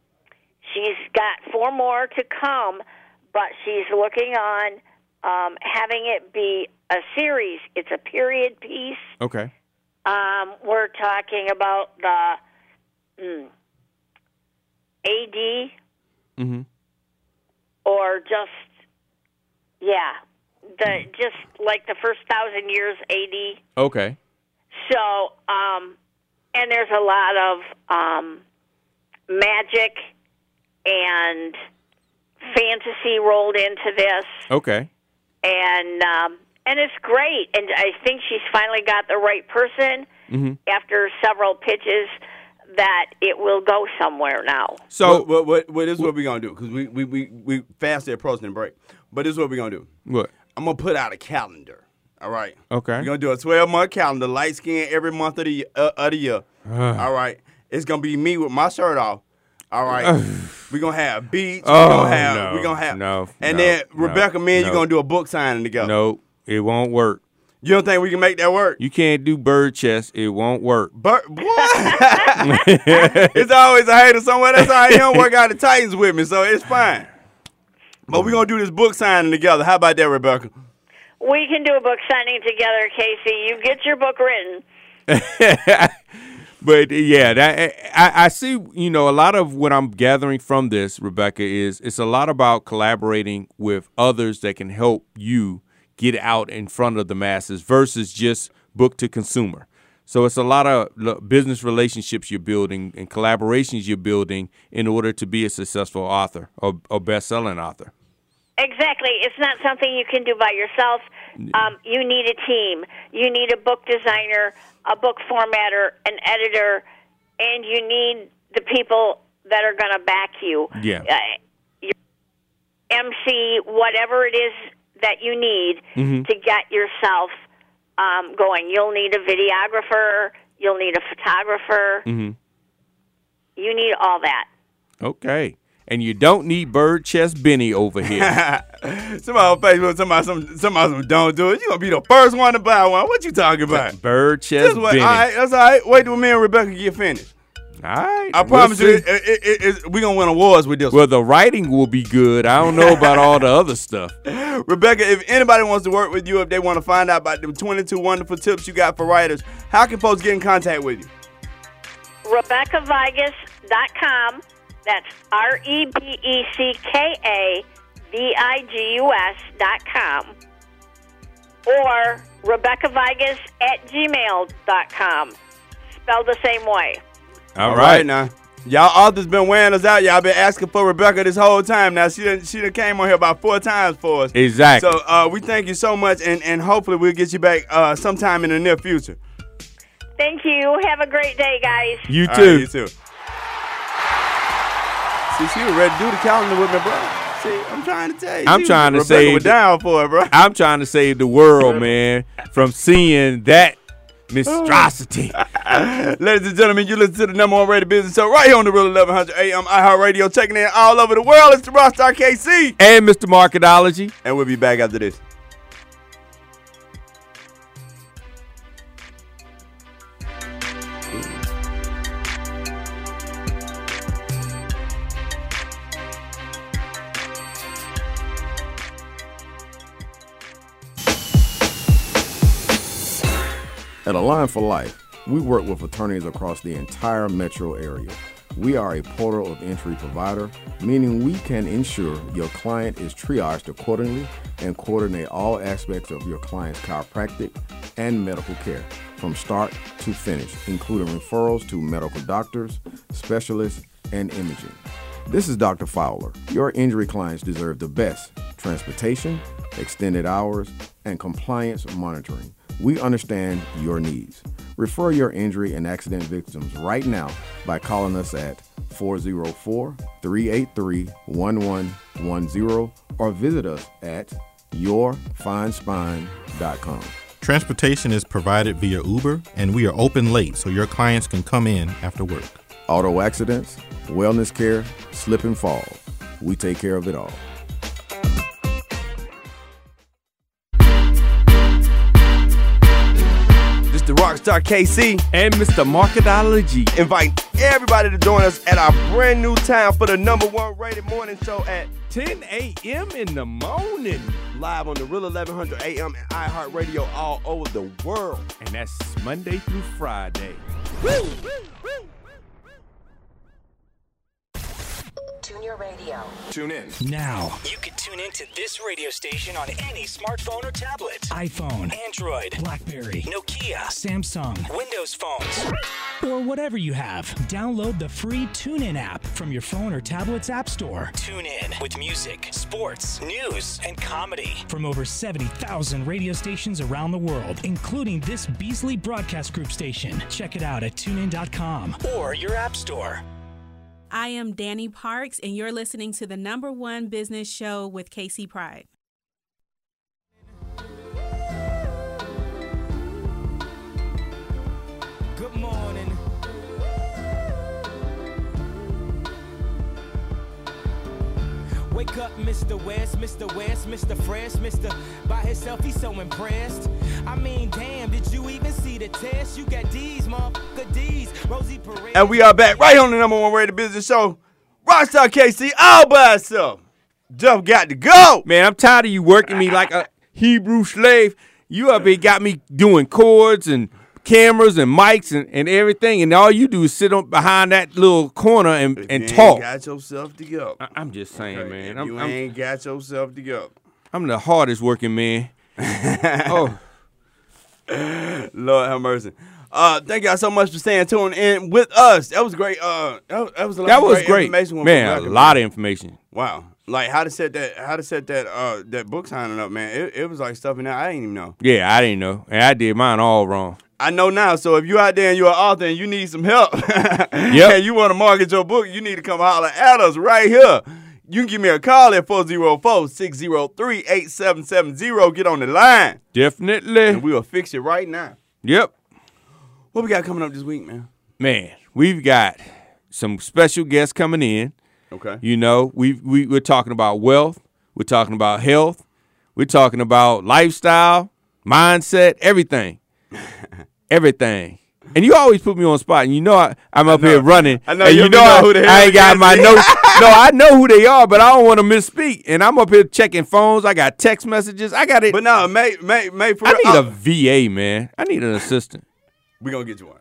She's got four more to come, but she's looking on um, having it be a series. It's a period piece. Okay. Um, we're talking about the mm, AD Mm-hmm. or just yeah, the just like the first thousand years AD. Okay. So, um, and there's a lot of um, magic and fantasy rolled into this, Okay. and um, and it's great. And I think she's finally got the right person Mhm. after several pitches that it will go somewhere now. So what what what, what this is what we gonna do because we we we we fastly approaching the break. But this is what we gonna do. What? I'm gonna put out a calendar. All right. Okay. We're gonna do a 12 month calendar, light skin every month of the uh, of the year. all right. It's gonna be me with my shirt off. All right. we're gonna have beats. Oh, we're gonna have no, we gonna have no, and no, then no, Rebecca, me and you no. gonna do a book signing together. No, it won't work. You don't think we can make that work? You can't do bird chest. It won't work. But it's always a hater somewhere. That's all right. He don't work out the Titans with me, so it's fine. But we're gonna do this book signing together. How about that, Rebecca? We can do a book signing together, Casey. You get your book written. but yeah, that I, I see. You know, a lot of what I'm gathering from this, Rebecca, is it's a lot about collaborating with others that can help you get out in front of the masses versus just book to consumer. So it's a lot of business relationships you're building and collaborations you're building in order to be a successful author or, or best-selling author. Exactly. It's not something you can do by yourself. Um, you need a team. You need a book designer, a book formatter, an editor, and you need the people that are going to back you. Yeah. Uh, your MC, whatever it is that you need Mhm. to get yourself um, going. You'll need a videographer. You'll need a photographer. Mm-hmm. You need all that. Okay. And you don't need bird chest Benny over here. Somebody on Facebook, somebody, some, somebody, some don't do it. You're gonna be the first one to buy one. What you talking about? bird Just chest wait. Benny. All right, that's all right. Wait till me and Rebecca get finished. All right. I we'll promise you, see. it, it, it, it, we gonna win awards with this. Well, the writing will be good. I don't know about all the other stuff. Rebecca, if anybody wants to work with you, if they want to find out about the 22 wonderful tips you got for writers, how can folks get in contact with you? RebeccaVigus.com. That's R E B E C K A V I G U S dot com. Or RebeccaVigus at gmail.com. Spelled the same way. All right. now. Y'all authors been wearing us out. Y'all been asking for Rebecca this whole time. Now she done, she done came on here about four times for us. Exactly. So uh, we thank you so much, and, and hopefully we'll get you back uh, sometime in the near future. Thank you. Have a great day, guys. You All too. right, you too. See, she was ready to do the calendar with me, bro. See, I'm trying to tell you. I'm She- trying to Rebecca save was the- down for it, bro. I'm trying to save the world, man, from seeing that monstrosity. Ladies and gentlemen, you listen to the number one rated business show right here on the Real 1100 AM iHeartRadio, checking in all over the world. It's the Rockstar KC. and Mr. Marketology. And we'll be back after this. At Align for Life, we work with attorneys across the entire metro area. We are a portal of entry provider, meaning we can ensure your client is triaged accordingly and coordinate all aspects of your client's chiropractic and medical care from start to finish, including referrals to medical doctors, specialists, and imaging. This is Dr. Fowler. Your injury clients deserve the best transportation, extended hours, and compliance monitoring. We understand your needs. Refer your injury and accident victims right now by calling us at 404 383 1110 or visit us at yourfinespine.com. Transportation is provided via Uber, and we are open late so your clients can come in after work. Auto accidents, wellness care, slip and fall. We take care of it all. Rockstar KC. And Mr. Marketology. Invite everybody to join us at our brand new time for the number one rated morning show at 10 a.m. in the morning. live on the Real 1100 AM and iHeartRadio all over the world. And that's Monday through Friday. Tune on your radio. Tune in. Now. You can tune into this radio station on any smartphone or tablet iPhone, Android, Blackberry, Nokia, Samsung, Windows phones, or whatever you have. Download the free TuneIn app from your phone or tablet's app store. Tune in with music, sports, news, and comedy from over 70,000 radio stations around the world, including this Beasley Broadcast Group station. Check it out at tunein.com or your app store. I am Danny Parks, and you're listening to the number one business show with Casey Pride. Good morning. Wake up, Mr. West, Mr. West, Mr. Fresh, Mr. By himself, he's so impressed. I mean, damn, did you even see the test? You got D's, motherfucker D's. Rosie Perez. And we are back right on the number one rated business show. Rockstar KC all by itself. Jeff got to go. Man, I'm tired of you working me like a Hebrew slave. You up here got me doing chords and cameras and mics and, and everything, and all you do is sit on behind that little corner and, and you talk. Ain't got yourself together. I, am just saying, man. I'm, you I'm- ain't got yourself together. I'm the hardest working man. oh, Lord have mercy. Uh, thank y'all so much for staying tuned in with us. That was great. Uh, that, was- that was a lot that of was great, great, information. man. A lot of information. Wow. Like how to set that, how to set that, uh, that book signing up, man. It, it was like stuff in there I didn't even know. Yeah, I didn't know, and I did mine all wrong. I know now. So if you out there and you're an author and you need some help, yeah, you want to market your book, you need to come holler at us right here. You can give me a call at 404-603-8770. Get on the line. Definitely. And we will fix it right now. Yep. What we got coming up this week, man? Man, we've got some special guests coming in. Okay. You know, we we we're talking about wealth. We're talking about health. We're talking about lifestyle, mindset, everything, everything. And you always put me on spot, and you know I, I'm up here running. I know and you you know know I, who the hell I ain't got my notes. no, I know who they are, but I don't want to misspeak. And I'm up here checking phones. I got text messages. I got it. But no, May, May, May, for real. I real, need uh, a VA, man. I need an assistant. We gonna get you one.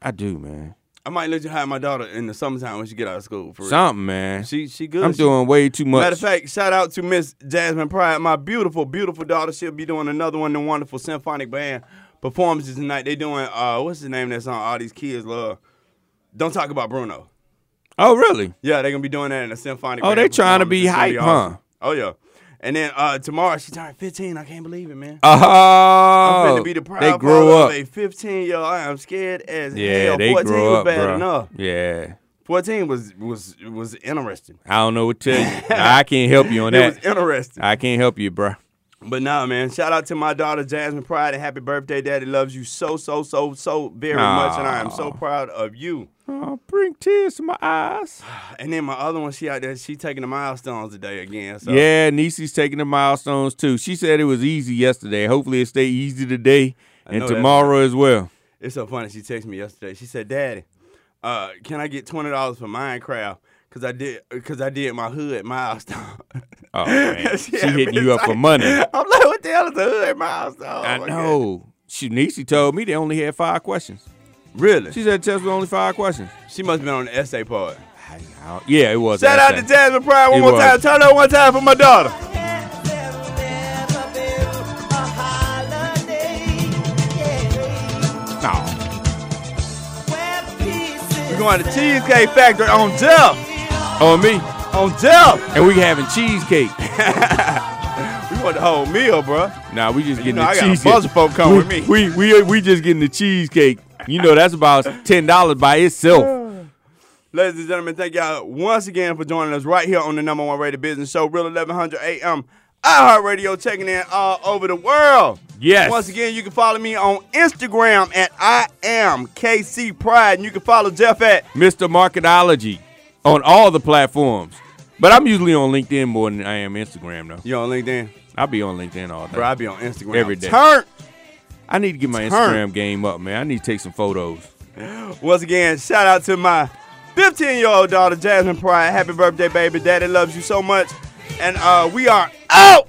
I do, man. I might let you hire my daughter in the summertime when she get out of school. For real. Something, man. She she good. I'm She- doing way too much. Matter of fact, shout out to Miss Jasmine Pride, my beautiful, beautiful daughter. She'll be doing another one, in the wonderful symphonic band performances tonight. They doing uh, what's the name of that song? All these kids love. Don't talk about Bruno. Oh, really? Yeah, they're gonna be doing that in a symphonic. Oh, they trying to be hype, awesome. huh? Oh yeah. And then uh, tomorrow she turned 15. I can't believe it, man. Oh, I'm finna be the proud they grow father up. a 15 year old. I am scared as Yeah, hell. they 14 grow was up, bad bro. enough. Yeah. 14 was was was interesting. I don't know what to tell you. I can't help you on It that. was interesting. I can't help you, bro. But nah, man. Shout out to my daughter Jasmine Pride and happy birthday, Daddy loves you so so so so very much, and I am so proud of you. Oh, bring tears to my eyes. And then my other one, she out there, she taking the milestones today again. So. Yeah, Niecy's taking the milestones too. She said it was easy yesterday. Hopefully it stay easy today I and tomorrow as well. It's so funny. She texted me yesterday. She said, "Daddy, uh, can I get twenty dollars for Minecraft? Cause I did, cause I did my hood milestone." Oh man, she, hitting you up for money. I'm like, "What the hell is a hood milestone?" I Oh, know. She Niecy told me they only had five questions. Really? She said was only five questions. She must have been on the essay part. Yeah, it was. Shout out to. Jasmine Pride one It more was. time. Turn up one time for my daughter. No. We're going to Cheesecake Factory on Jeff. On me. On Jeff. And we having cheesecake. we want the whole meal, bro. Nah, we just getting know the I got a bunch of folk come we, with me. We we we just getting the cheesecake. You know that's about ten dollars by itself. Ladies and gentlemen, thank y'all once again for joining us right here on the number one rated business show, Real 1100 AM, iHeartRadio, checking in all over the world. Yes. Once again, you can follow me on Instagram at I am KC Pride, and you can follow Jeff at Mr. Marketology on all the platforms. But I'm usually on LinkedIn more than I am Instagram though. You on LinkedIn? I'll be on LinkedIn all day. Bro, I'll be on Instagram every day. Turn. I need to get my Turn. Instagram game up, man. I need to take some photos. Once again, shout out to my 15 year old daughter, Jasmine Pride. Happy birthday, baby. Daddy loves you so much. And uh, we are out.